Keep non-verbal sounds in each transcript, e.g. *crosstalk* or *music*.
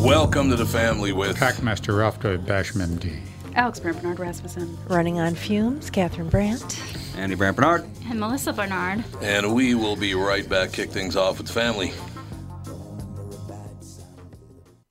Welcome to the family with Packmaster Ralph Goy Basham MD. Alex Brant Barnard Rasmussen. Running on fumes, Catherine Brandt. Andy Brant Barnard. And Melissa Barnard. and we will be right back. Kick things off with the family.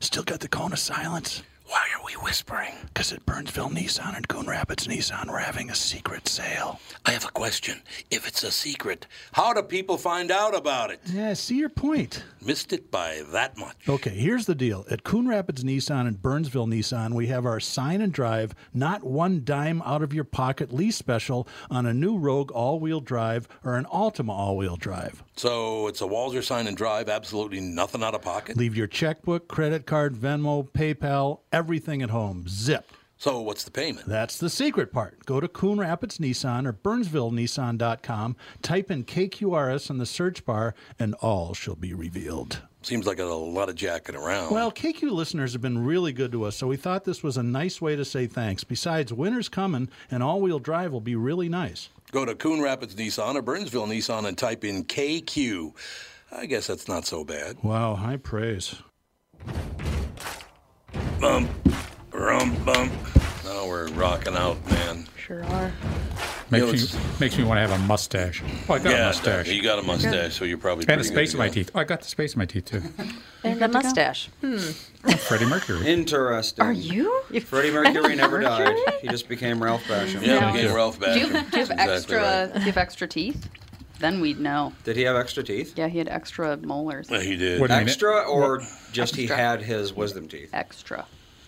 still got the cone of silence? Why are we whispering? Because at Burnsville Nissan and Coon Rapids Nissan, we're having a secret sale. I have a question. If it's a secret, how do people find out about it? Yeah, see your point. Missed it by that much. Okay, here's the deal. At Coon Rapids Nissan and Burnsville Nissan, we have our sign and drive, not one dime out of your pocket lease special on a new Rogue all wheel drive or an Altima all wheel drive. So it's a Walzer sign and drive, absolutely nothing out of pocket. Leave your checkbook, credit card, Venmo, PayPal, everything at home. Zip. So what's the payment? That's the secret part. Go to Coon Rapids Nissan or BurnsvilleNissan.com, type in KQRS in the search bar, and all shall be revealed. Seems like a lot of jacking around. Well, KQ listeners have been really good to us, so we thought this was a nice way to say thanks. Besides, winter's coming, and all wheel drive will be really nice. Go to Coon Rapids Nissan or Burnsville Nissan and type in KQ. I guess that's not so bad. Wow, high praise. Bump, rum, bump. Now we're rocking out, man. Sure are. Makes, know, me, makes me want to have a mustache. Oh, I got a mustache. you got a mustache, so you're probably and a pretty space good in my teeth. Oh, I got the space in my teeth too. *laughs* And a mustache. hmm Freddie Mercury. Interesting. Are you? *laughs* Freddie Mercury never died. He just became Ralph Basham. Yeah, No. we gave Ralph Basham. Do you have, do you have That's extra? exactly right. Do you have extra teeth? Then we'd know. Did he have extra teeth? Yeah, he had extra molars. Yeah, he did. What do you mean? Extra or just he Extra. had his wisdom teeth? Extra.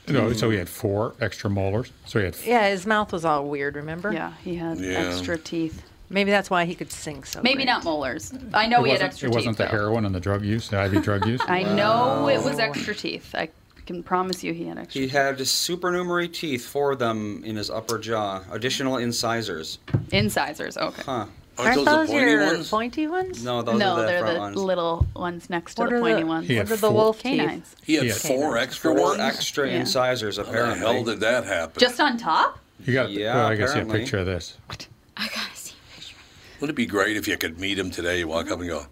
No, so he had four extra molars. So he had. F- Yeah, his mouth was all weird, remember? Yeah, he had Yeah. extra teeth. Maybe that's why he could sing so Maybe great. not molars. I know it he had wasn't, extra it teeth. wasn't the though. heroin and the drug use, the IV drug use. *laughs* I know it was extra teeth. I can promise you he had extra. He teeth. had supernumerary teeth, four of them in his upper jaw, additional incisors. incisors. Okay. Huh. Aren't Aren't those those the pointy your ones? pointy ones? No, those no, are the they're front the ones. little ones next to What the pointy the, ones. He what are the wolf? Canines. He had Yeah. four extra Four ones. extra Yeah. incisors, How the apparently. hell did that happen? Just on top? You got. Yeah, well, I guess see a picture of this. What? I gotta see a picture. Wouldn't it be great if you could meet him today? You walk up and go,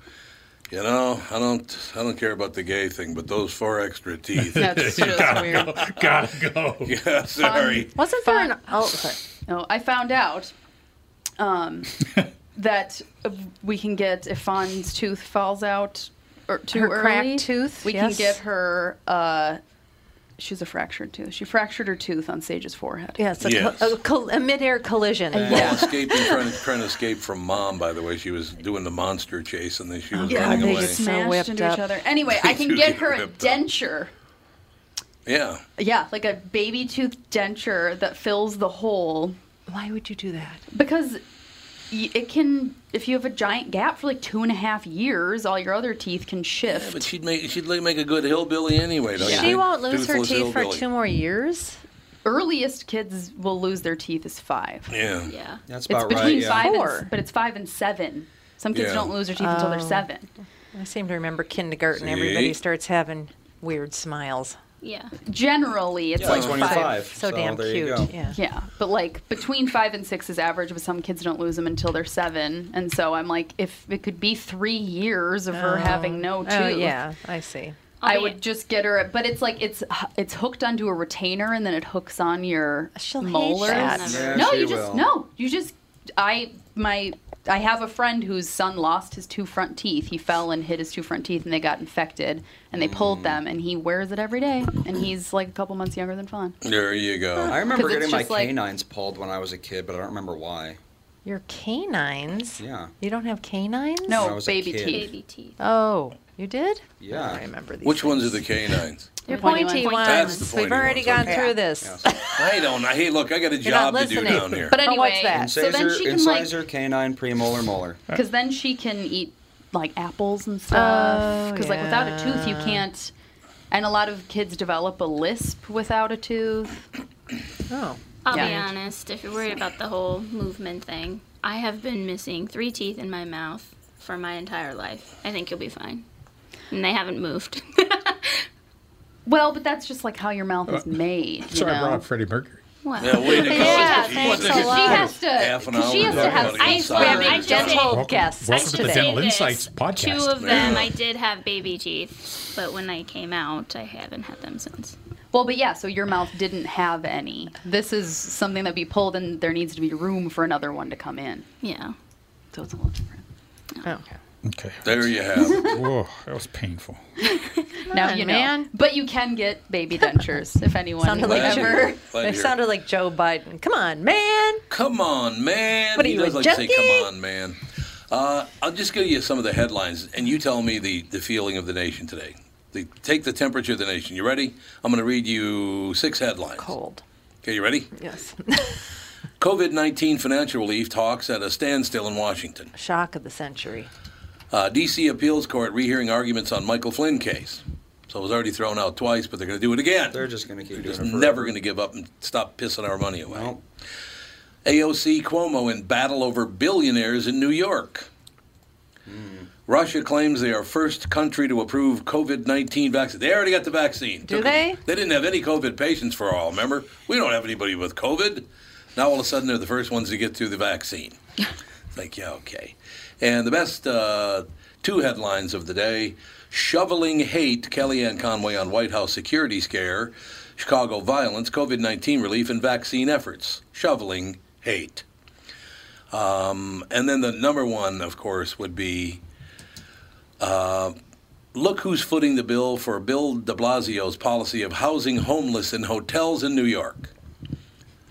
you know, I don't, I don't care about the gay thing, but those four extra teeth. *laughs* That's *laughs* just weird. Gotta go. yeah, sorry. Wasn't there Fun. an. Oh, sorry. No, I found out um, *laughs* that uh, we can get if Fawn's tooth falls out or too Her early. cracked tooth, We yes. can get her uh, She's a fractured tooth. She fractured her tooth on Sage's forehead. Yeah, it's a, Yes. col- a, col- a mid-air collision. While escaping, trying, trying to escape from mom, by the way, she was doing the monster chase and then she was Yeah, running they away. just- So Smashed whipped into up. each other. Anyway, I can *laughs* get get her a whipped up. denture. Yeah. Yeah, like a baby tooth denture that fills the hole Why would you do that? because y- it can. If you have a giant gap for like two and a half years, all your other teeth can Yeah, shift. but she'd make she'd make a good hillbilly anyway. Don't you She think? won't lose her Toothless teeth for two more years. Earliest kids will lose their teeth is five. Yeah. Yeah. That's It's about between right. Yeah. five, Four. and, but it's five and seven. Some kids Yeah. don't lose their teeth until they're Oh. seven. I seem to remember kindergarten. See? Everybody starts having weird smiles. Yeah. Generally, it's Yeah, like it's when you're five. five. So, damn cute. Yeah. Yeah, but like between five and six is average, but some kids don't lose them until they're seven. And so I'm like, if it could be three years of her having oh. no oh, tooth, Oh yeah, I see. I I'll would just get her. But it's like it's it's hooked onto a retainer, and then it hooks on your She'll molars. Yeah, no, she you just no, you just I my. I have a friend whose son lost his two front teeth. He fell and hit his two front teeth, and they got infected. And they Mm. pulled them, and he wears it every day. And he's like a couple months younger than Fawn. There you go. I remember 'Cause it's getting my just like- canines pulled when I was a kid, but I don't remember why. Your canines. Yeah. You don't have canines? When I No, was a baby kid. teeth. Baby teeth. Oh, you did? Yeah. I remember these. Which ones are the canines? *laughs* Your Pointy pointy, ones. ones. That's the pointy We've already ones, gone okay. through this. Yes. I don't. know. Hey, look, I got a You're not job to do listening. down here. But Oh, anyway, what's that? so then Incisor, she can like incisor, canine, premolar, molar. Uh. Because then she can eat like apples and Oh, stuff. Because like without a tooth, you yeah. can't. And a lot of kids develop a lisp without a tooth. *coughs* Oh. I'll be Yeah. honest, if you're worried about the whole movement thing, I have been missing three teeth in my mouth for my entire life. I think you'll be fine. And they haven't moved. *laughs* Well, but that's just like how your mouth is uh, made. You So I brought up Freddie Mercury. well, Yeah, way to go. Yeah, Jeez. thanks This a is lot. She has to. Half an 'cause hour she has to have. about I inside I it. just- dental Welcome- guests welcome to the. Dental this, Insights podcast. Two of them, Yeah. I did have baby teeth, but when I came out, I haven't had them since. Well, but yeah. So your mouth didn't have any. This is something that we pulled, and there needs to be room for another one to come in. Yeah. So it's a little different. Oh. Okay. Okay. There you have it. *laughs* Whoa, that was painful. *laughs* now on, you know. man. But you can get baby dentures if anyone Sounded like Glad to Joe. it. Glad to They hear it. sounded like Joe Biden. Come on, man. Come on, man. What are he you, does a like to say, come on, man. Uh, I'll just give you some of the headlines, and you tell me the, the feeling of the nation today. The, take the temperature of the nation. You ready? I'm going to read you six headlines. Cold. Okay, you ready? Yes. *laughs* COVID 19 financial relief talks at a standstill in Washington. Shock of the century. Uh, D.C. appeals court rehearing arguments on Michael Flynn case. So it was already thrown out twice, but they're going to do it again. They're just going to keep They're doing just it. forever. never going to give up and stop pissing our money away. Well, AOC Cuomo in battle over billionaires in New York. Russia claims they are first country to approve COVID 19 vaccine. They already got the vaccine. Do Took 'em- they? They didn't have any COVID patients for all, remember? We don't have anybody with COVID. Now all of a sudden they're the first ones to get to the vaccine. *laughs* like, yeah, okay. And the best uh, two headlines of the day Shoveling Hate, Kellyanne Conway on White House security scare, Chicago violence, COVID 19 relief, and vaccine efforts. Shoveling Hate. Um, and then the number one, of course, would be uh, look who's footing the bill for Bill de Blasio's policy of housing homeless in hotels in New York.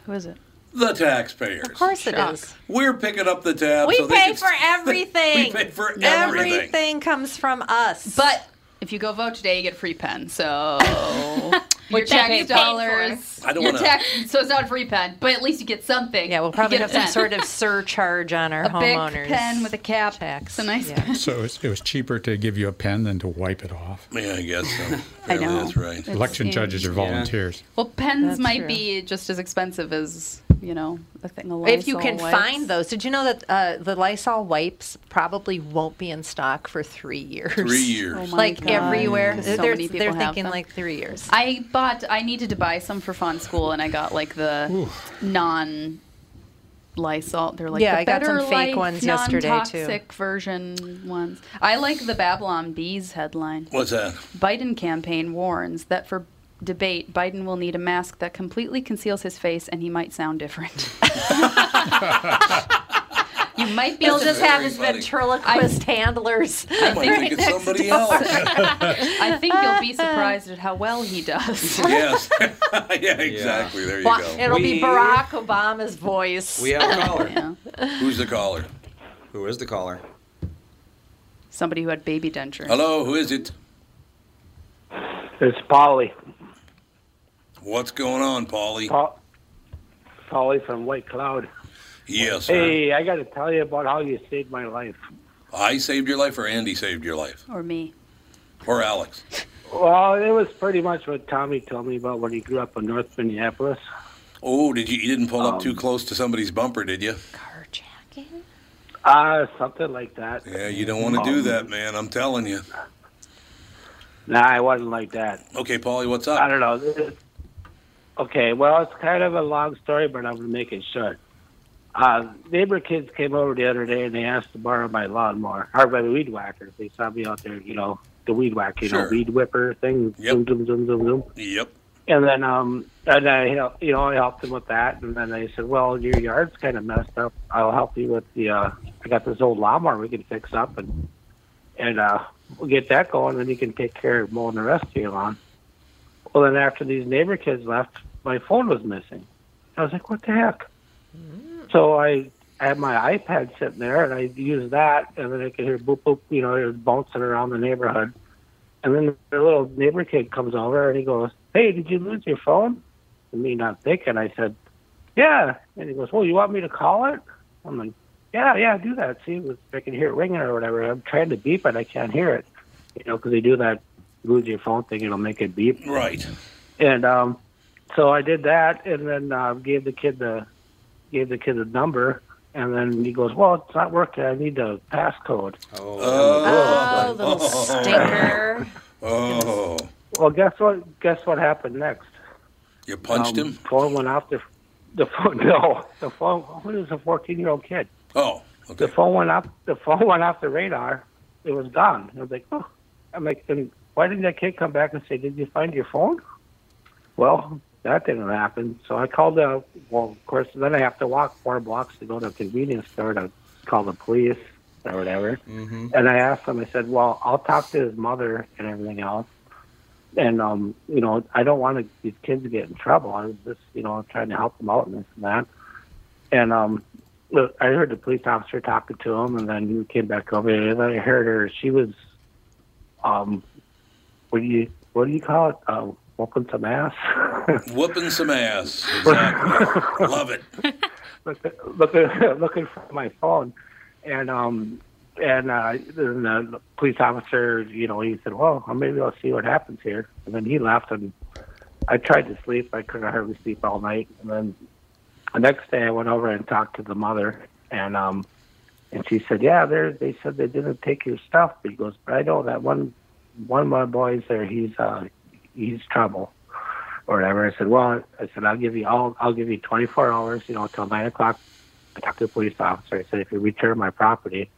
Who is it? The taxpayers. Of course it is. We're picking up the tab. We so they pay for st- *laughs* everything. we pay for everything. Everything comes from us. But if you go vote today, you get a free pen. So *laughs* your Which I tax dollars. I don't your wanna- tax. So it's not a free pen, but at least you get something. yeah, we'll probably get have some sort of *laughs* surcharge on our a big homeowners. pen with a cap. Tax. It's a nice Yeah. pen. So it was, it was cheaper to give you a pen than to wipe it off. Yeah, I guess so. I know. That's right. It's- Election yeah. judges are volunteers. Well, pens That's might true. be just as expensive as you know a thing of If you can wipes. find those, did you know that uh, the Lysol wipes probably won't be in stock for three years? Three years. Oh *laughs* my like God. everywhere. 'Cause so they're many people they're have thinking them. like three years. I bought. I needed to buy some for fun school, and I got like the non. Lysol. They're like Yeah, the I got some fake Life ones yesterday, too. non-toxic version ones. I like the Babylon Bees headline. What's that? Biden campaign warns that for debate, Biden will need a mask that completely conceals his face, and he might sound different. *laughs* You might be. He'll just have his funny. ventriloquist handlers. *laughs* I might think it's somebody else. *laughs* I think you'll be surprised at how well he does. yes. yeah, exactly. There you Wa- go. It'll be Barack Obama's voice. We have a caller. yeah. Who's the caller? Who is the caller? Somebody who had baby dentures. Hello, who is it? It's Polly. What's going on, Paulie? Pa- Polly from White Cloud. Yes, sir. Hey, I got to tell you about how you saved my life. I saved your life, or Andy saved your life, Or me. or Alex. Well, it was pretty much what Tommy told me about when he grew up in North Minneapolis. Oh, did you? You didn't pull up Um, too close to somebody's bumper, did you? Carjacking? Uh, something like that. Yeah, you don't want to do Um, that, man. I'm telling you. Nah, it wasn't like that. Okay, Paulie, what's up? I don't know. It- Okay, well, it's kind of a long story, but I'm going to make it short. Uh, neighbor kids came over the other day and they asked to borrow my lawnmower, or my weed whacker. They saw me out there, you know, the weed whack, you Sure. know, weed whipper thing. Yep. Zoom, zoom, zoom, zoom, zoom. Yep. And then, um, and I, you know, I helped them with that. And then they said, "Well, your yard's kind of messed up. I'll help you with the. Uh, I got this old lawnmower we can fix up, and and uh, we'll get that going, and you can take care of mowing the rest of your lawn." Well, then after these neighbor kids left, my phone was missing. I was like, "What the heck?" Mm. So I had my iPad sitting there, and I used that, and then I could hear boop boop, you know, it was bouncing around the neighborhood. And then the little neighbor kid comes over and he goes, "Hey, did you lose your phone?" And me not thinking, I said, "Yeah." And he goes, "Well, you want me to call it?" I'm like, "Yeah, yeah, do that. See if I can hear it ringing or whatever." I'm trying to beep it, I can't hear it, you know, because they do that lose your phone thing, it'll make it beep. Right. And um, so I did that, and then uh, gave the kid the gave the kid the number, and then he goes, "Well, it's not working. I need the passcode." Oh, little *laughs* stinker. Oh, Well, guess what? Guess what happened next? you punched um, him? Phone went off the the phone. *laughs* No, the phone. Who is a fourteen year old kid? Oh, The phone went off. The phone *laughs* went off the radar. It was gone. I was like, oh. I'm like, then why didn't that kid come back and say, "Did you find your phone?" Well, that didn't happen. So I called the. Well, of course, then I have to walk four blocks to go to a convenience store to call the police or whatever. Mm-hmm. And I asked him. I said, "Well, I'll talk to his mother and everything else." And um, you know, I don't want to, these kids to get in trouble. I was just, you know, trying to help them out and this and that. And um, look, I heard the police officer talking to him, and then he came back over. And then I heard her. She was, um, what do you what do you call it? Uh, whooping some ass. *laughs* Whooping some ass. Exactly. Love it. *laughs* looking, looking, looking for my phone, and um, and uh, then the police officer, you know, he said, "Well, maybe I'll see what happens here." And then he left, and I tried to sleep. I couldn't hardly sleep all night. And then the next day, I went over and talked to the mother, and um, and she said, "Yeah, they they said they didn't take your stuff." But he goes, "But I know that one one of my boys there. He's uh, he's trouble." Or whatever. I said, well, I said, I'll give you, I'll, I'll give you 24 hours, you know, till nine o'clock. I talked to the police officer. I said, if you return my property,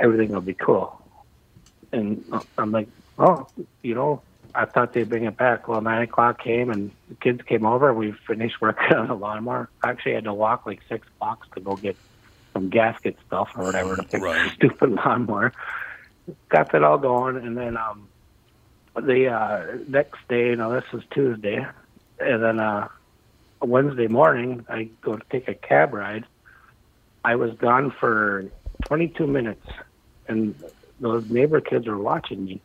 everything will be cool. And I'm like, oh, you know, I thought they'd bring it back. Well, nine o'clock came and the kids came over and we finished working *laughs* on the lawnmower. I actually, had to walk like six blocks to go get some gasket stuff or whatever to fix the *laughs* stupid lawnmower. Got that all going, and then um, the uh, next day, you know, this was Tuesday, and then uh, Wednesday morning, I go to take a cab ride. I was gone for 22 minutes, and those neighbor kids were watching me,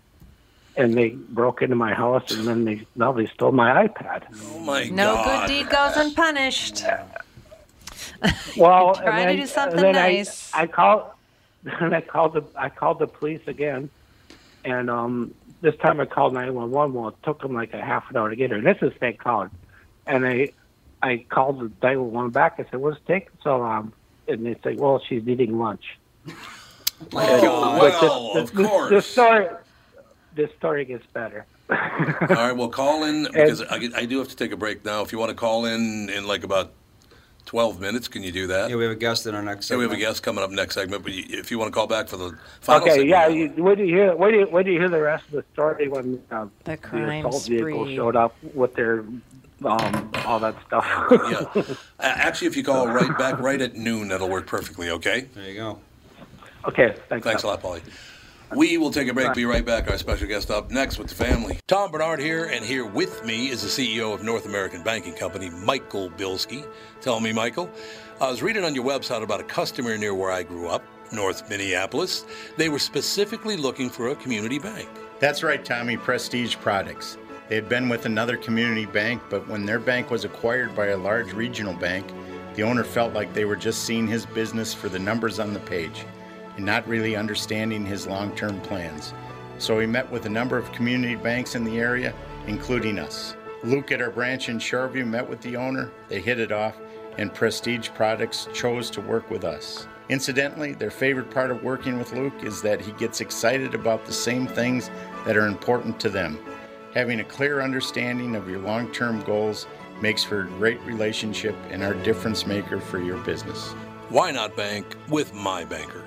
and they broke into my house, and then they now they stole my iPad. Oh my No good deed goes unpunished. Well, *laughs* Try and to do something and then nice. I, I called, and I called the I called the police again, and um, this time I called nine one one. Well, it took them like a half an hour to get her. And this is fake calling, and I I called the nine one one back. I said, "What's taking so long?" And they said, "Well, she's eating lunch." *laughs* Oh, And- well, this, of course. This story, this story gets better. All right, well, call in *laughs* because I, I do have to take a break now. If you want to call in in like about 12 minutes, can you do that? Yeah, we have a guest in our next Yeah, we have a guest coming up next segment, but you, if you want to call back for the final okay, segment, yeah. You, where do you hear? Where do you, where do you hear the rest of the story when uh, The crime assault vehicle showed up with their um, all that stuff. yeah. *laughs* A- Actually, if you call right back right at noon, that'll work perfectly. Okay. There you go. Okay. Thanks. Thanks a lot, Paulie. We will take a break. Be right back. Our special guest up next with the family. Tom Barnard here, and here with me is the CEO of North American Banking Company, Michael Bilski. Tell me, Michael. I was reading on your website about a customer near where I grew up, North Minneapolis. They were specifically looking for a community bank. That's right, Tommy. Prestige Products. They had been with another community bank, but when their bank was acquired by a large regional bank, the owner felt like they were just seeing his business for the numbers on the page and not really understanding his long term plans. So he met with a number of community banks in the area, including us. Luke at our branch in Shoreview met with the owner, they hit it off, and Prestige Products chose to work with us. Incidentally, their favorite part of working with Luke is that he gets excited about the same things that are important to them. Having a clear understanding of your long term goals makes for a great relationship and our difference maker for your business. Why not bank with my banker?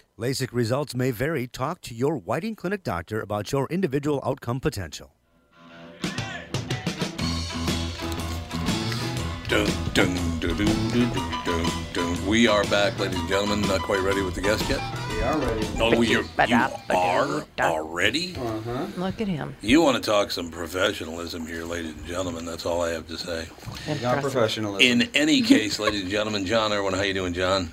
LASIK results may vary. Talk to your Whiting Clinic doctor about your individual outcome potential. Dun, dun, dun. We are back, ladies and gentlemen. Not quite ready with the guest yet. We are ready. No, you, you are already. Uh-huh. Look at him. You want to talk some professionalism here, ladies and gentlemen. That's all I have to say. Got professionalism. In any case, ladies and gentlemen, Jon Erwin, how you doing, Jon?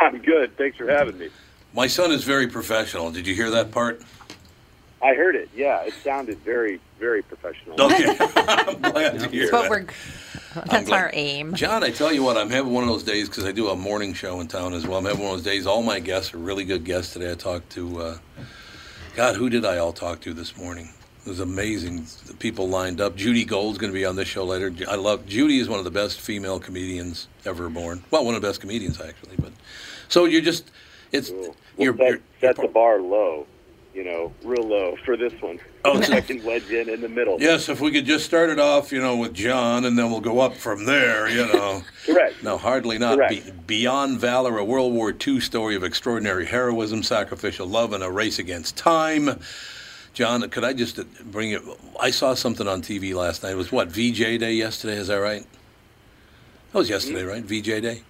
I'm good. Thanks for having me. My son is very professional. Did you hear that part? I heard it. Yeah, it sounded very, very professional. Okay, *laughs* I'm glad to hear That's what we're. That's our aim. Jon, I tell you what, I'm having one of those days because I do a morning show in town as well. I'm having one of those days. All my guests are really good guests today. I talked to, uh, God, who did I all talk to this morning? It was amazing. The people lined up. Judy Gold's going to be on this show later. I love Judy is one of the best female comedians ever born. Well, one of the best comedians actually. But so you're just it's Well, you're, that, you're set the bar low, you know, real low for this one. Oh, I can wedge in in the middle. Yes, if we could just start it off, you know, with Jon, and then we'll go up from there, you know. *laughs* Correct. No, hardly not. Correct. Be- Beyond Valor, a World War II story of extraordinary heroism, sacrificial love, and a race against time. Jon, could I just bring it? I saw something on TV last night. It was what, VJ Day yesterday, is that right? That was yesterday, mm-hmm. right? VJ Day?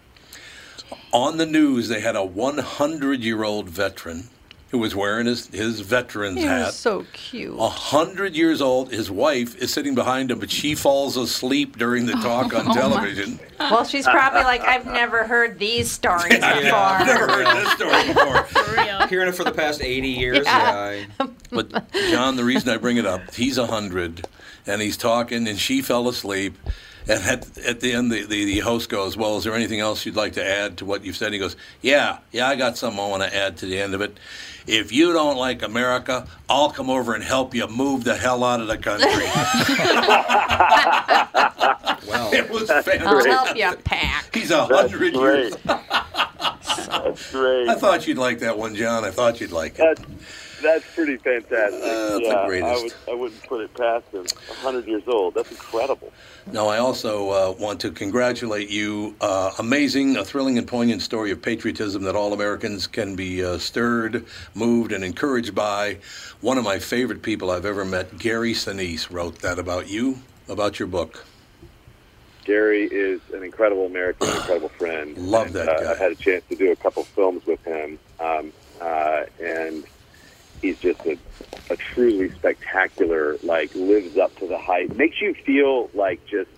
On the news, they had a 100 year old veteran who was wearing his, his veteran's He hat. was so cute. A hundred years old. His wife is sitting behind him, but she falls asleep during the talk *laughs* on Oh, my. television. Well, she's probably like, I've never heard these stories *laughs* before. I've never heard this story before. *laughs* For real. Hearing it for the past 80 years. Yeah. Yeah. I- But Jon, the reason I bring it up, he's a hundred, and he's talking, and she fell asleep. And at, at the end, the, the, the host goes, "Well, is there anything else you'd like to add to what you've said?" He goes, "Yeah, yeah, I got something I want to add to the end of it. If you don't like America, I'll come over and help you move the hell out of the country." *laughs* Well, it was fantastic. I'll fantastic. help you pack. He's a That's hundred great. years. *laughs* That's great. I thought you'd like that one, Jon. I thought you'd like it. That's, that's pretty fantastic. Uh, yeah, greatest. I, would, I wouldn't put it past him. 100 years old. That's incredible. Now, I also uh, want to congratulate you. Uh, amazing, a thrilling and poignant story of patriotism that all Americans can be uh, stirred, moved, and encouraged by. One of my favorite people I've ever met, Gary Sinise, wrote that about you, about your book. Gary is an incredible American, an *clears throat* incredible friend. Love And, that uh, guy. I've had a chance to do a couple films with him, um, uh, and he's just a, a truly spectacular. Like lives up to the hype. Makes you feel like just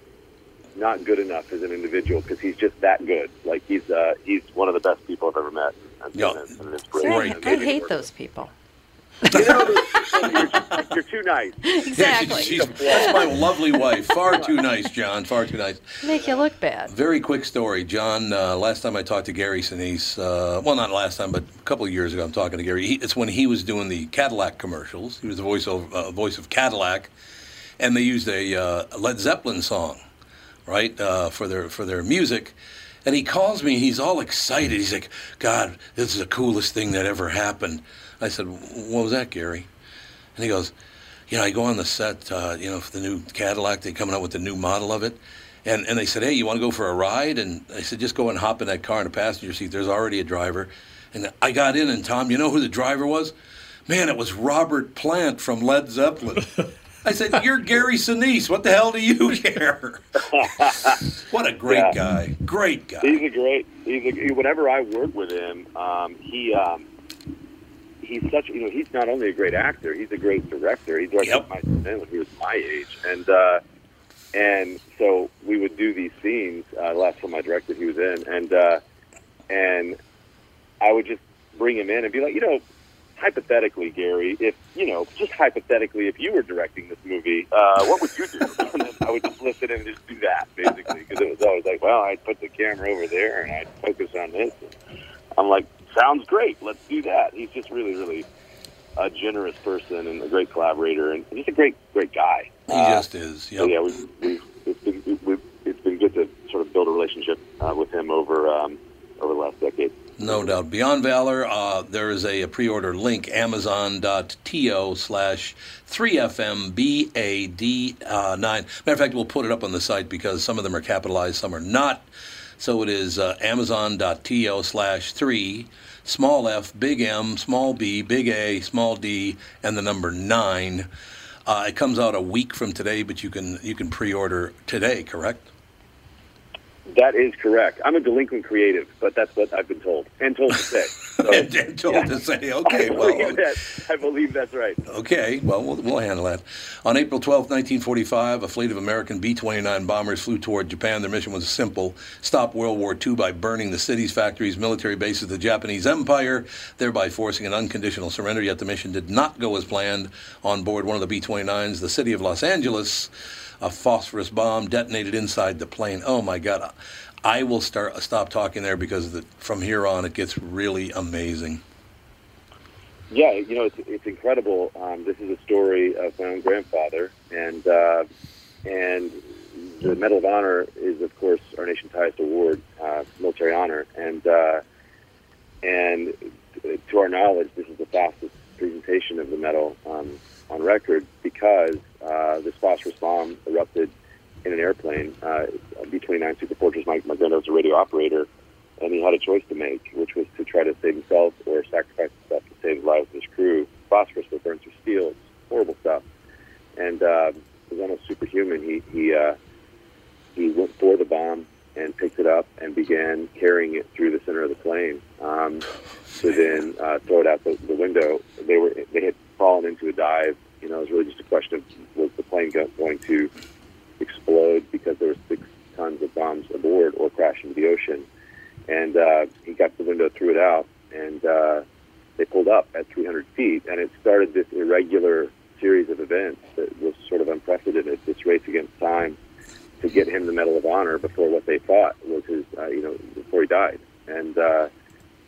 not good enough as an individual because he's just that good. Like he's uh, he's one of the best people I've ever met. And, Yeah. and, and it's See. I, I hate those people. *laughs* You're too nice. Exactly. She's, that's my lovely wife. Far too nice, Jon. Far too nice. Make you look bad. Very quick story, Jon. Uh, last time I talked to Gary Sinise, uh, well, not last time, but a couple of years ago, I'm talking to Gary. He, it's when he was doing the Cadillac commercials. He was the voice of uh, voice of Cadillac, and they used a uh, Led Zeppelin song, right, uh, for their for their music. And he calls me. He's all excited. He's like, "God, this is the coolest thing that ever happened." I said, "What was that, Gary?" And he goes, you know, I go on the set, uh, you know, for the new Cadillac. They're coming out with the new model of it. And, and they said, hey, you want to go for a ride? And I said, just go and hop in that car in the passenger seat. There's already a driver. And I got in, and Tom, you know who the driver was? Man, it was Robert Plant from Led Zeppelin. I said, *laughs* you're Gary Sinise. What the hell do you *laughs* care? *laughs* what a great Yeah. guy. Great guy. He's a great. He's a, whenever I work with him, um, he um, he's such. You know, he's not only a great actor, he's a great director. He directed my son when he was my age, and uh, and so we would do these scenes. Uh, the last film I directed, he was in, and uh, and I would just bring him in and be like, you know, hypothetically, Gary, if you know, just hypothetically, if you were directing this movie, uh, what would you do? *laughs* I would just listen and just do that basically because it was always like, well, I'd put the camera over there and I'd focus on this. And I'm like, sounds great, let's do that. He's just really, really a generous person and a great collaborator and just a great, great guy. He Uh, just is. so Yep. yeah, we've, we've, it's been we've, it's been good to sort of build a relationship uh, with him over um, over the last decade. No doubt. Beyond Valor, uh, there is a, pre-order link, amazon.to slash 3FMBAD9. Uh, nine. Matter of fact, we'll put it up on the site because some of them are capitalized, some are not. So it is uh, amazon.to slash 3, small f, big M, small b, big A, small d, and the number 9. Uh, it comes out a week from today, but you can you can pre-order today, correct? That is correct. I'm a delinquent creative, but that's what I've been told and told to say. *laughs* So, and, and told to say, *laughs* okay, I well, believe, that, I believe that's right. Okay, well, well, we'll handle that. On April 12, 1945, a fleet of American B 29 bombers flew toward Japan. Their mission was simple stop World War II by burning the cities, factories, military bases of the Japanese Empire, thereby forcing an unconditional surrender. Yet the mission did not go as planned. On board one of the B 29s, the city of Los Angeles, a phosphorus bomb detonated inside the plane. Oh my God. I will start stop talking there because the, from here on it gets really amazing. Yeah, you know, it's, it's incredible. Um, this is a story of my own grandfather, and uh, and the Medal of Honor is, of course, our nation's highest award, uh, military honor, and uh, and to our knowledge, this is the fastest presentation of the medal um, on record because this phosphorus bomb erupted in an airplane. Uh, B-29 Super Fortress, my, my granddad was a radio operator, and he had a choice to make, which was to try to save himself or sacrifice himself to save the lives of his crew. Phosphorus will burn through steel. It's horrible stuff. And uh, it was almost superhuman. He he uh, he went for the bomb and picked it up and began carrying it through the center of the plane um, to then uh, throw it out the, the window. They were they had fallen into a dive. You know, it was really just a question of was the plane go- going to explode because there were six tons of bombs aboard or crash into the ocean. And uh, he got the window, threw it out, and uh, they pulled up at 300 feet. And it started this irregular series of events that was sort of unprecedented, this race against time to get him the Medal of Honor before what they thought was his, uh, you know, before he died. And, uh,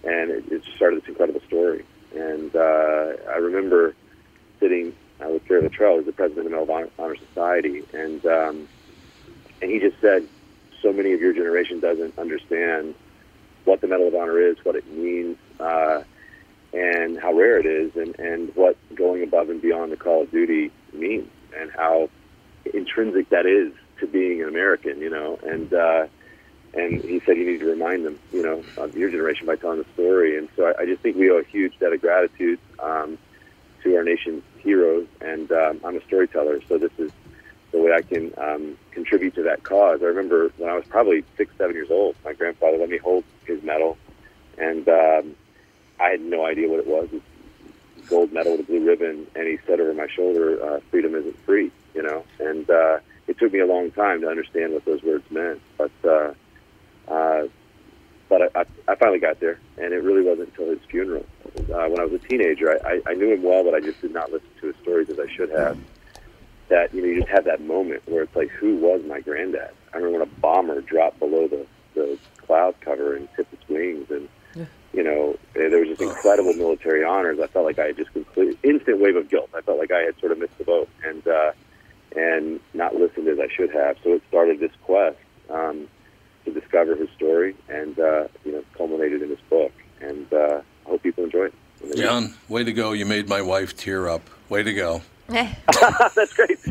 and it, it started this incredible story. And uh, I remember sitting uh, with Gary Littrell, who's the president of the Medal of Honor, Honor Society, and um, and he just said, so many of your generation doesn't understand what the Medal of Honor is, what it means, uh, and how rare it is, and, and what going above and beyond the call of duty means, and how intrinsic that is to being an American, you know. And uh, and he said you need to remind them, you know, of your generation by telling the story. And so I, I just think we owe a huge debt of gratitude um, to our nation's heroes. And um, I'm a storyteller, so this is the way I can um, contribute to that cause. I remember when I was probably six, seven years old, my grandfather let me hold his medal, and um, I had no idea what it was. It's gold medal with a blue ribbon, and he said over my shoulder, uh, "Freedom isn't free," you know. And uh, it took me a long time to understand what those words meant. But uh, uh, but I, I, I finally got there, and it really wasn't until his funeral. Uh, when I was a teenager, I, I, I knew him well, but I just did not listen to his stories as I should have. That you know, you just have that moment where it's like, who was my granddad? I remember when a bomber dropped below the the cloud cover and tipped its wings, and you know, there was just incredible military honors. I felt like I had just completely instant wave of guilt. I felt like I had sort of missed the boat and uh, and not listened as I should have. So it started this quest um, to discover his story, and uh, you know, culminated in this book. And uh, I hope people enjoy it. Jon, way to go! You made my wife tear up. Way to go. *laughs* That's great. *laughs*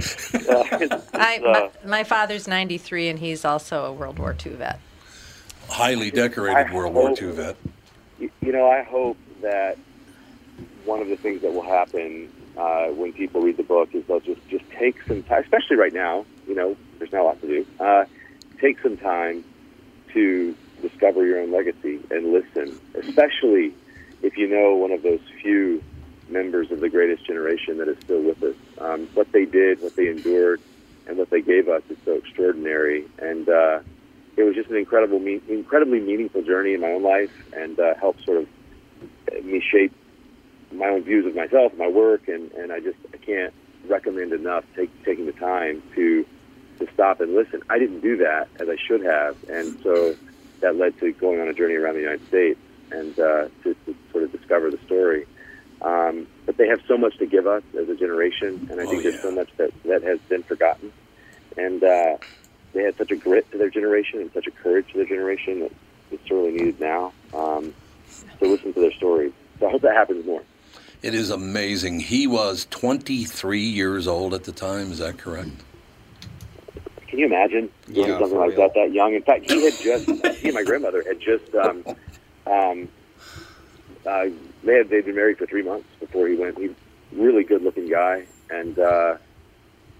Uh, I, uh, my, my father's 93, and he's also a World War II vet. Highly decorated I World War II vet. you you know, I hope that one of the things that will happen uh, when people read the book is they'll just just take some time, especially right now. You know, there's not a lot to do. Uh, take some time to discover your own legacy and listen, especially if you know one of those few members of the greatest generation that is still with us. Um, what they did, what they endured, and what they gave us is so extraordinary. And uh, it was just an incredible, me- incredibly meaningful journey in my own life, and uh, helped sort of me shape my own views of myself, my work, and, and I just I can't recommend enough take, taking the time to to stop and listen. I didn't do that as I should have, and so that led to going on a journey around the United States and uh, to, to sort of discover the story. Um, but they have so much to give us as a generation, and I think there's so much that, that has been forgotten. And uh, they had such a grit to their generation and such a courage to their generation that it's sorely needed now. Um, so listen to their stories. So I hope that happens more. It is amazing. He was 23 years old at the time. Is that correct? Can you imagine doing Yeah, something like that that young? In fact, he had just he and my grandmother had just um, um, uh, they had they'd been married for three months before he went. He really good looking guy, and uh,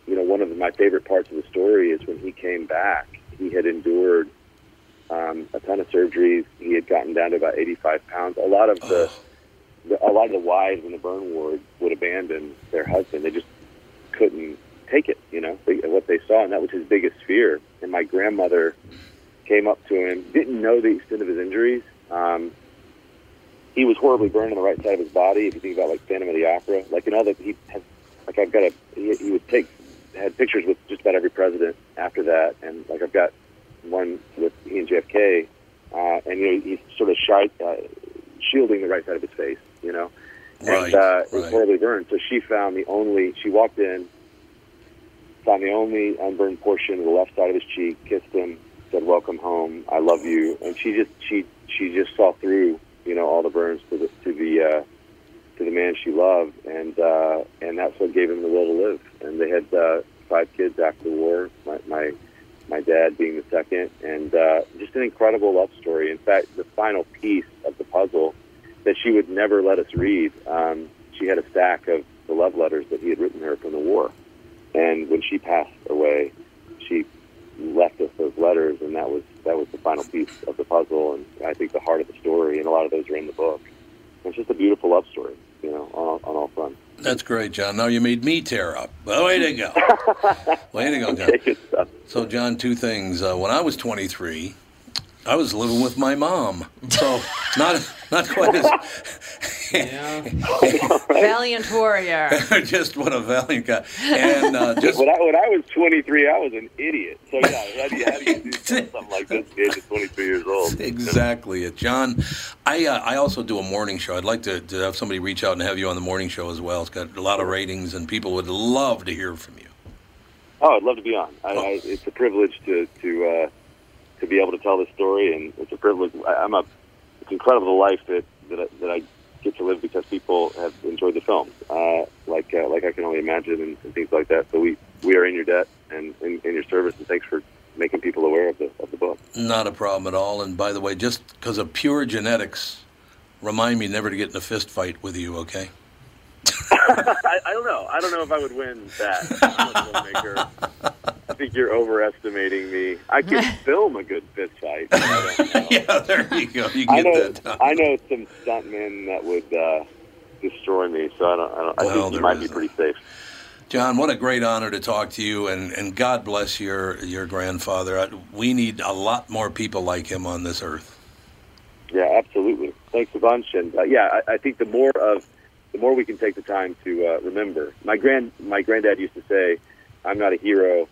you know one of my favorite parts of the story is when he came back. He had endured um, a ton of surgeries. He had gotten down to about 85 pounds. A lot of the, the a lot of the wives in the burn ward would abandon their husband. They just couldn't take it, you know, what they saw, and that was his biggest fear. And my grandmother came up to him, didn't know the extent of his injuries. Um, he was horribly burned on the right side of his body. If you think about like Phantom of the Opera, like in all the he had, like I've got a he, he would take had pictures with just about every president after that, and like I've got one with he and JFK, uh, and you know he's sort of shy, uh, shielding the right side of his face, you know, Right, and uh, it was horribly burned. So she found the only she walked in, found the only unburned portion of the left side of his cheek, kissed him, said "Welcome home, I love you," and she just she she just saw through you know all the burns to the to the uh, to the man she loved, and uh, and that's what gave him the will to live. And they had uh, five kids after the war. My my my dad being the second, and uh, just an incredible love story. In fact, the final piece of the puzzle that she would never let us read. Um, she had a stack of the love letters that he had written her from the war, and when she passed away, she left us those letters, and that was that was the final piece of the puzzle, and I think the heart of the story. And a lot of those are in the book. It's just a beautiful love story, you know, on, on all fronts. That's great, Jon. Now you made me tear up. Well, way to go. *laughs* way to go, Jon. So, Jon, two things. Uh, when I was 23, I was living with my mom. So, not not quite as. *laughs* *laughs* Valiant warrior. *laughs* just what a valiant guy. And uh, just when I when I was 23, I was an idiot. So yeah, how do you, how do you do something like this at the age of 23 years old? Exactly it, Jon. I uh, I also do a morning show. I'd like to, to have somebody reach out and have you on the morning show as well. It's got a lot of ratings, and people would love to hear from you. Oh, I'd love to be on. I, I, it's a privilege to to uh, to be able to tell this story, and it's a privilege. I, I'm a. It's incredible the life that that I, that I get to live because people have enjoyed the film, uh, like uh, like I can only imagine, and, and things like that. So we we are in your debt and in, in your service, and thanks for making people aware of the of the book. Not a problem at all. And by the way, just because of pure genetics, remind me never to get in a fist fight with you, okay? *laughs* I, I don't know. I don't know if I would win that. *laughs* I'm a filmmaker. I think you're overestimating me. I can *laughs* film a good fist fight. but I don't *laughs* know. yeah, there you go. You I get know. that. I know some stuntmen that would uh, destroy me. So I don't. I, don't, I Well, think you might be pretty safe. Jon, what a great honor to talk to you, and, and God bless your your grandfather. I- We need a lot more people like him on this earth. Yeah, absolutely. Thanks a bunch. And uh, yeah, I, I think the more of the more we can take the time to uh, remember. My grand my granddad used to say, "I'm not a hero.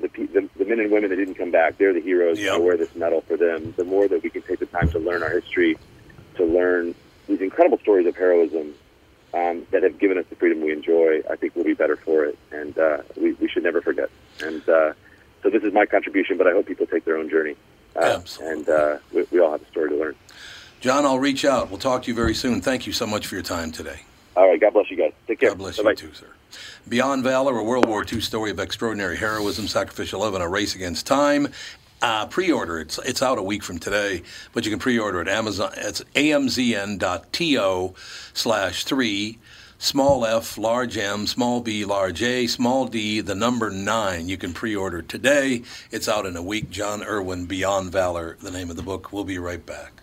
The, the the men and women that didn't come back, they're the heroes. I wear this medal for them." The more that we can take the time to learn our history, to learn these incredible stories of heroism um, that have given us the freedom we enjoy, I think we'll be better for it, and uh, we, we should never forget. And uh, so this is my contribution, but I hope people take their own journey. Uh, and uh, we, we all have a story to learn. Jon, I'll reach out. We'll talk to you very soon. Thank you so much for your time today. All right. God bless you guys. Take care. God bless you too, sir. Beyond Valor, a World War II story of extraordinary heroism, sacrificial love, and a race against time. Uh, pre-order. It's it's out a week from today, but you can pre-order at Amazon. It's amzn.to slash three. Small f, large M, small b, large A, small d, the number nine. You can pre-order today. It's out in a week. Jon Erwin, Beyond Valor, the name of the book. We'll be right back.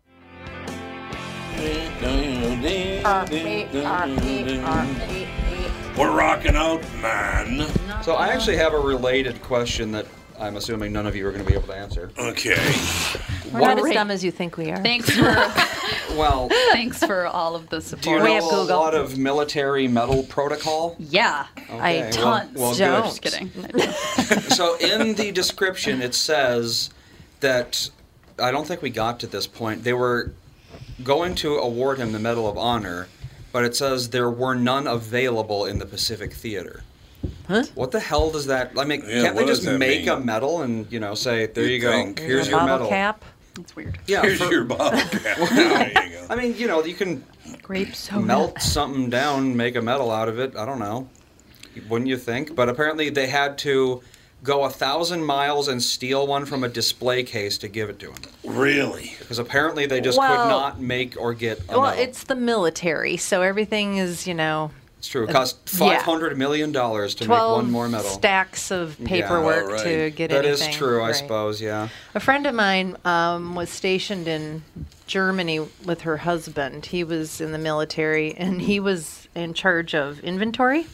We're rocking out, man. So I actually have a related question that I'm assuming none of you are going to be able to answer. Okay. We're not as dumb as you think we are. Thanks for *laughs* Well, thanks for all of the do you support. know a lot of military medal protocol? Yeah, Okay, I well- tons. well, good. don't. Just kidding. *laughs* so in the description it says that I don't think we got to this point. They were going to award him the Medal of Honor, but it says there were none available in the Pacific Theater. Huh? What the hell does that? I mean, Yeah, can't they just make mean? a medal and you know say there You'd you go, think. here's a your bottle medal? cap. That's weird. Yeah, Here's for- your bottle *laughs* cap. There you go. I mean, you know, you can Grape soda. melt something down, make a medal out of it. I don't know. Wouldn't you think? But apparently they had to go a thousand miles and steal one from a display case to give it to him. Really? Because apparently they just Well- could not make or get a Well, medal. it's the military, so everything is, you know, It's true. It cost yeah. five hundred million dollars to make one more medal. stacks of paperwork Oh, right. to get That is anything. true, I right. suppose. Yeah. A friend of mine um, was stationed in Germany with her husband. He was in the military, and he was in charge of inventory.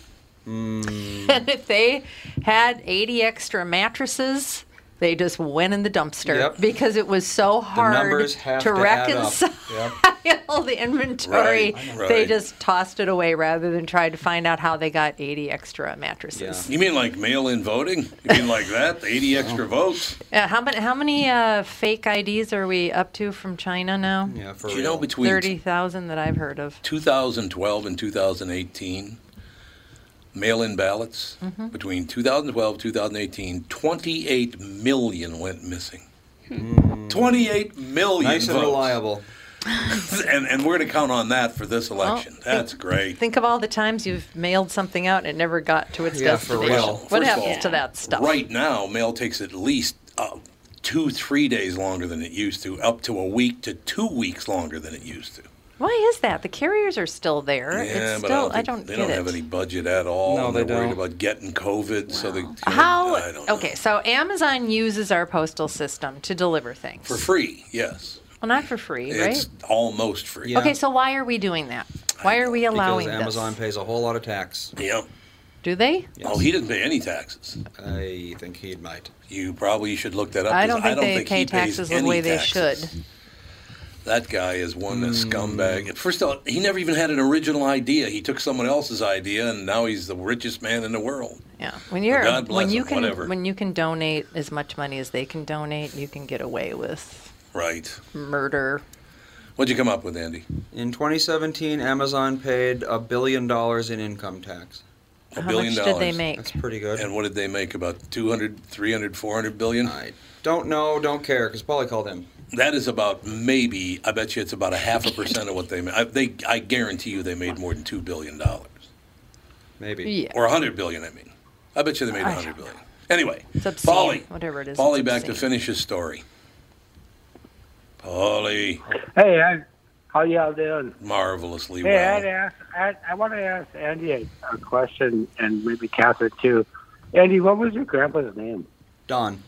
Mm. And if they had 80 extra mattresses, they just went in the dumpster Yep. because it was so hard to to reconcile Yep. *laughs* the inventory. Right, They right. just tossed it away rather than try to find out how they got 80 extra mattresses. You mean like mail-in voting? You mean like that? 80 extra votes? Yeah. how many how many uh, fake IDs are we up to from China now? Yeah, for Do you know between thirty thousand that I've heard of. 2012 and 2018, mail-in ballots Mhm. between 2012 2018, 28 million went missing. 28 million Nice and reliable. *laughs* and, and we're going to count on that for this election. Well, That's great. Think of all the times you've mailed something out and it never got to its Yeah, for destination. real. What First happens all, to that stuff? Right now, mail takes at least uh, two, three days longer than it used to, up to a week to two weeks longer than it used to. Why is that? The carriers are still there. Yeah, it's but still I don't, think- they get don't it. have any budget at all. No, they they're worried don't. about getting COVID, so they How? I don't Okay, so Amazon uses our postal system to deliver things. for free. Yes, Well, not for free, right? it's almost free. Okay, so why are we doing that? Why are we allowing because Amazon this? pays a whole lot of tax. Yep. Do they? Oh, he didn't pay any taxes. I think he might. You probably should look that up. I don't think they think pay he pays taxes the any way they should. That guy is one a Hmm. scumbag. First of all, he never even had an original idea. He took someone else's idea, and now he's the richest man in the world. Yeah, when you're God bless when you him, can whatever. when you can donate as much money as they can donate, you can get away with Right. murder. What'd you come up with, Andy? In 2017, Amazon paid a billion dollars in income tax. A billion dollars. did they make? That's pretty good. And what did they make? About 200, 300, 400 billion? I don't know, don't care, because Paulie called him. That is about maybe, I bet you it's about a half a percent of what they made. I, they, I guarantee you they made more than $2 billion. Maybe. Yeah. Or a 100 billion, I mean. I bet you they made a I 100 billion. Anyway, It's obscene. Paulie. Whatever it is. Paulie it's back to finish his story. Paulie, Hey, I, how y'all doing? marvelously Hey, well. I'd ask, I, I want to ask Andy a, a question, and maybe Catherine too. Andy, what was your grandpa's name? Don.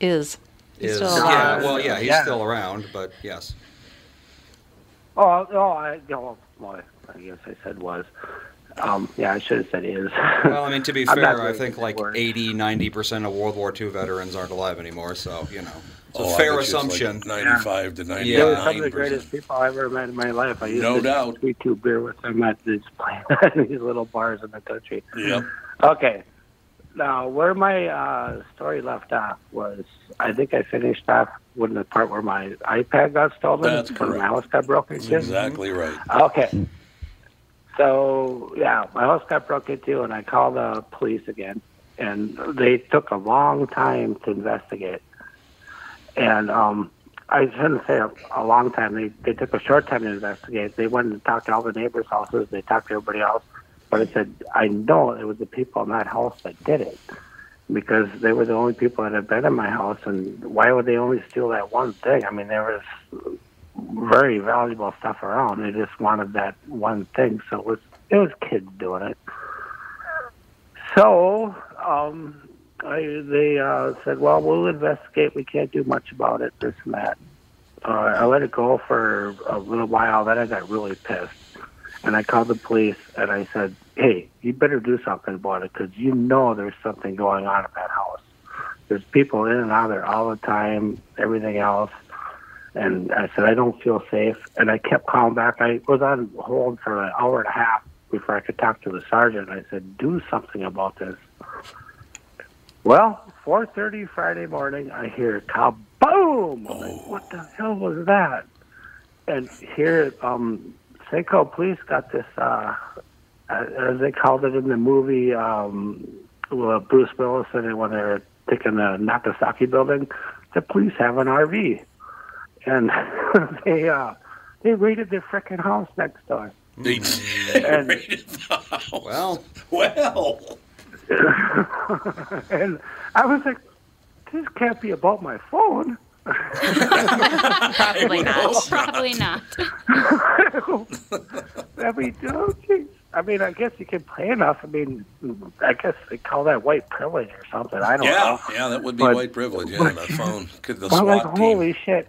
Is He's Is, still yeah, alive. well, yeah, he's Yeah. still around, but yes. Oh, oh, I, no, well, I guess I said was. Um, yeah, I should have said is. Well, I mean, to be *laughs* I'm not fair, I really think good like at words. 80, 90% of World War II veterans aren't alive anymore, so, you know. It's a Oh, I fair bet you it's like assumption. 95 to They were 99 some of the greatest people I ever met in my life. I used No to doubt. sweet two beer with them at these *laughs* *laughs* these little bars in the country. Yep. Okay. Now, where my uh, story left off was, I think I finished off with the part where my iPad got stolen. That's correct. my house got broken into. exactly right. Okay. So yeah, my house got broken into, and I called the police again, and they took a long time to investigate. And um, I shouldn't say a, a long time. They they took a short time to investigate. They went and talked to all the neighbors' houses. They talked to everybody else, but I said I know it was the people in that house that did it because they were the only people that had been in my house. And why would they only steal that one thing? I mean, there was very valuable stuff around. They just wanted that one thing. So it was it was kids doing it. So um, I, they uh, said, "Well, we'll investigate. We can't do much about it. This and that." Uh, I let it go for a little while. Then I got really pissed, and I called the police and I said, "Hey, you better do something about it because you know there's something going on at that house. There's people in and out there all the time. Everything else." And I said, I don't feel safe. And I kept calling back. I was on hold for an hour and a half before I could talk to the sergeant. I said, do something about this. Well, 4.30 Friday morning, I hear kaboom. I'm like, what the hell was that? And here, um, St. Cloud Police got this, uh, as they called it in the movie, um, with Bruce Willis in it when they were taking the Nagasaki building, the police have an RV and *laughs* they uh they raided their frickin' house next door. They *laughs* And- raided the house. Well, well. *laughs* and I was like, this can't be about my phone. *laughs* Probably not. Probably not. I mean, oh, geez. I mean, I guess you can pay enough. I mean, I guess they call that white privilege or something. I don't Yeah, know. yeah, that would be But- white privilege. Yeah, the phone, Could the *laughs* I'm like, team. holy shit.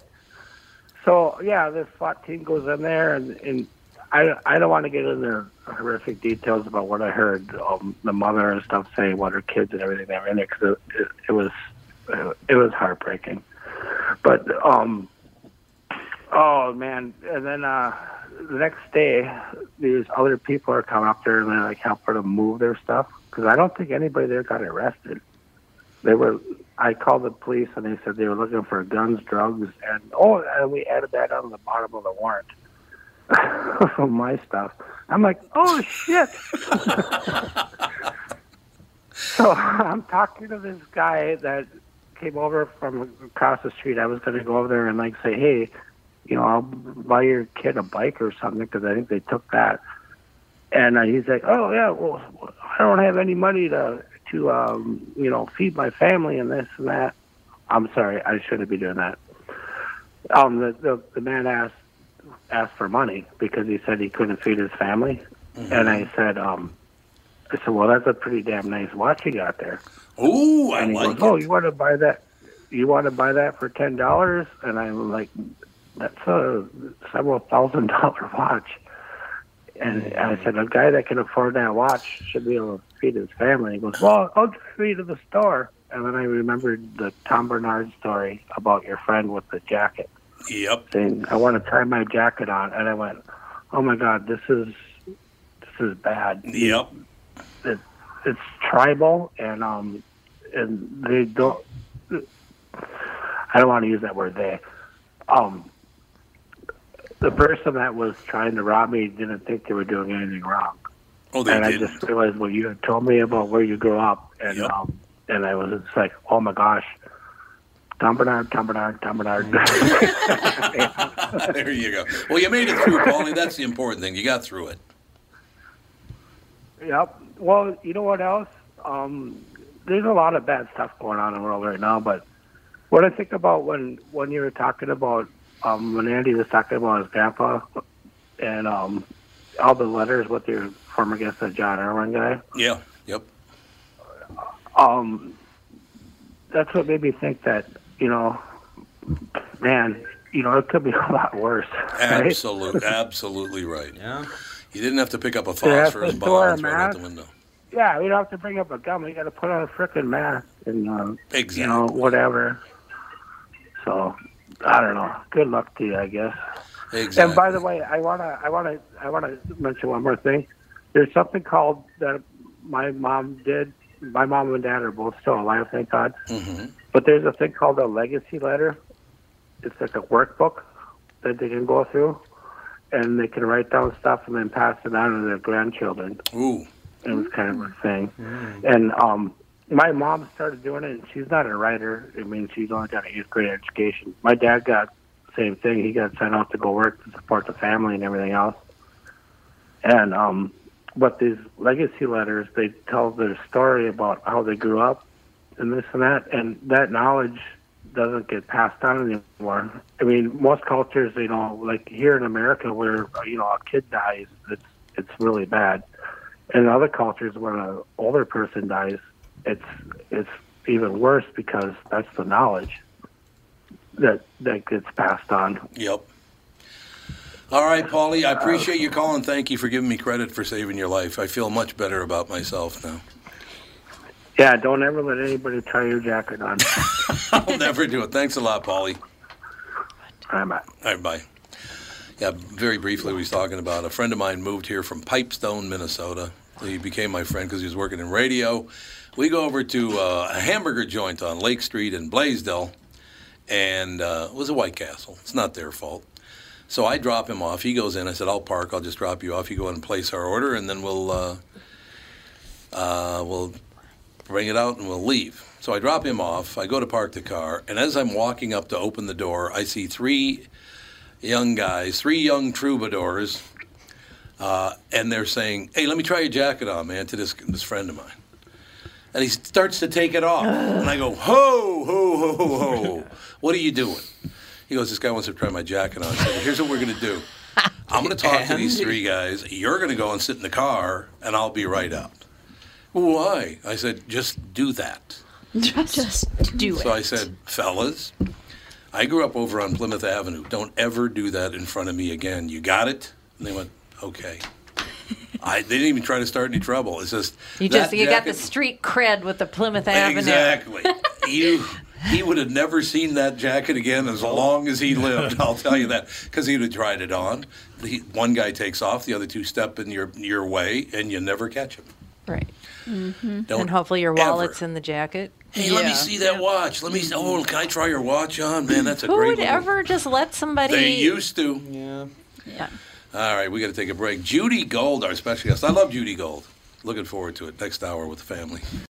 So yeah, this SWAT team goes in there, and, and I I don't want to get into horrific details about what I heard um, the mother and stuff saying, what her kids and everything that were in there, because it, it, it was it was heartbreaking. But um, oh man, and then uh, the next day, these other people are coming up there and they like help her to move their stuff because I don't think anybody there got arrested they were I called the police and they said they were looking for guns, drugs, and oh, and we added that on the bottom of the warrant *laughs* my stuff. I'm like, oh shit. *laughs* so *laughs* I'm talking to this guy that came over from across the street. I was going to go over there and like say, hey, you know, I'll buy your kid a bike or something because I think they took that. And uh, he's like, oh yeah, well, I don't have any money to to um, you know feed my family and this and that. I'm sorry, I shouldn't be doing that. Um, the the, the man asked asked for money because he said he couldn't feed his family, and I said, um, I said, well, that's a pretty damn nice watch you got there. Ooh, I like goes, oh, you want to buy that? You want to buy that for ten dollars? And I'm like, that's a several thousand dollar watch. And I mm. said, a guy that can afford that watch should be able to feed his family. He goes, well, I'll just feed to the store. And then I remembered the Tom Barnard story about your friend with the jacket. Yep. saying, "I want to try my jacket on," and I went, "Oh my God, this is this is bad." Yep. It, it's tribal, and um, and they don't. I don't want to use that word. They, um, the person that was trying to rob me didn't think they were doing anything wrong. Oh, they and I didn't. just realized what you had told me about where you grew up, and um, and I was just like, oh my gosh, Tom Barnard, Tom Barnard, Tom Barnard. there you go. Well, you made it through, Paulie. That's the important thing. You got through it. Yep. Well, you know what else? Um, there's a lot of bad stuff going on in the world right now, but what I think about when when you were talking about um, when Andy was talking about his grandpa and um, all the letters with your former guest, the Jon Erwin guy. Yeah. Yep. Um, that's what made me think that you know, man, you know, it could be *laughs* a lot worse. right? Absolutely, absolutely right. Yeah. You didn't have to pick up a They have phosphorus bomb and throw it out the window. Yeah, we don't have to bring up a gun. We got to put on a frickin' mask and um, Exactly. you know whatever. So I don't know. Good luck to you, I guess. Exactly. And by the way, I wanna, I wanna, I wanna mention one more thing. There's something called that my mom did. My mom and dad are both still alive, thank God. Mm-hmm. But there's a thing called a legacy letter. It's like a workbook that they can go through, and they can write down stuff and then pass it on to their grandchildren. Ooh. It was kind of a thing. And um, my mom started doing it, and she's not a writer. I mean, she's only got an eighth grade education. My dad got same thing. He got sent off to go work to support the family and everything else. And um, but these legacy letters, they tell their story about how they grew up and this and that, and that knowledge doesn't get passed on anymore. I mean, most cultures, you know, like here in America, where you know a kid dies, it's it's really bad. In other cultures, when an older person dies, it's it's even worse because that's the knowledge that that gets passed on. Yep. All right, Paulie. I appreciate uh, you calling. Thank you for giving me credit for saving your life. I feel much better about myself now. Yeah, don't ever let anybody tie your jacket on. *laughs* I'll never do it. Thanks a lot, Paulie. All right, All right, bye. Yeah, very briefly, we was talking about a friend of mine moved here from Pipestone, Minnesota. He became my friend because he was working in radio. We go over to uh, a hamburger joint on Lake Street in Blaisdell, and uh, it was a White Castle. It's not their fault. So I drop him off. He goes in. I said, "I'll park. I'll just drop you off. You go in and place our order, and then we'll uh, uh, we'll bring it out and we'll leave." So I drop him off. I go to park the car, and as I'm walking up to open the door, I see three young guys, three young troubadours, uh, and they're saying, "Hey, let me try your jacket on, man," to this this friend of mine. And he starts to take it off, and I go, "Ho, ho, ho, ho, ho! What are you doing?" He goes, "This guy wants to try my jacket on." I said, "Here's what we're gonna do. I'm gonna talk to these three guys. You're gonna go and sit in the car, and I'll be right out." Why? I said, "Just do that." *laughs* Just do So it. So I said, fellas, I grew up over on Plymouth Avenue. Don't ever do that in front of me again. You got it? And they went, okay. *laughs* I, they didn't even try to start any trouble. It's just You just you got the street cred with the Plymouth Avenue. exactly. *laughs* you, he would have never seen that jacket again as long as he *laughs* lived. I'll tell you that because he would have tried it on. The, one guy takes off, the other two step in your your way, and you never catch him. Right. Mm-hmm. Don't and hopefully your ever. wallet's in the jacket. Hey, let me see that watch. Let me. See, oh, can I try your watch on? Man, that's a Who great. would little- ever just let somebody? They used to. Yeah. Yeah. All right, we got to take a break. Judy Gold, our special guest. I love Judy Gold. Looking forward to it next hour with the family.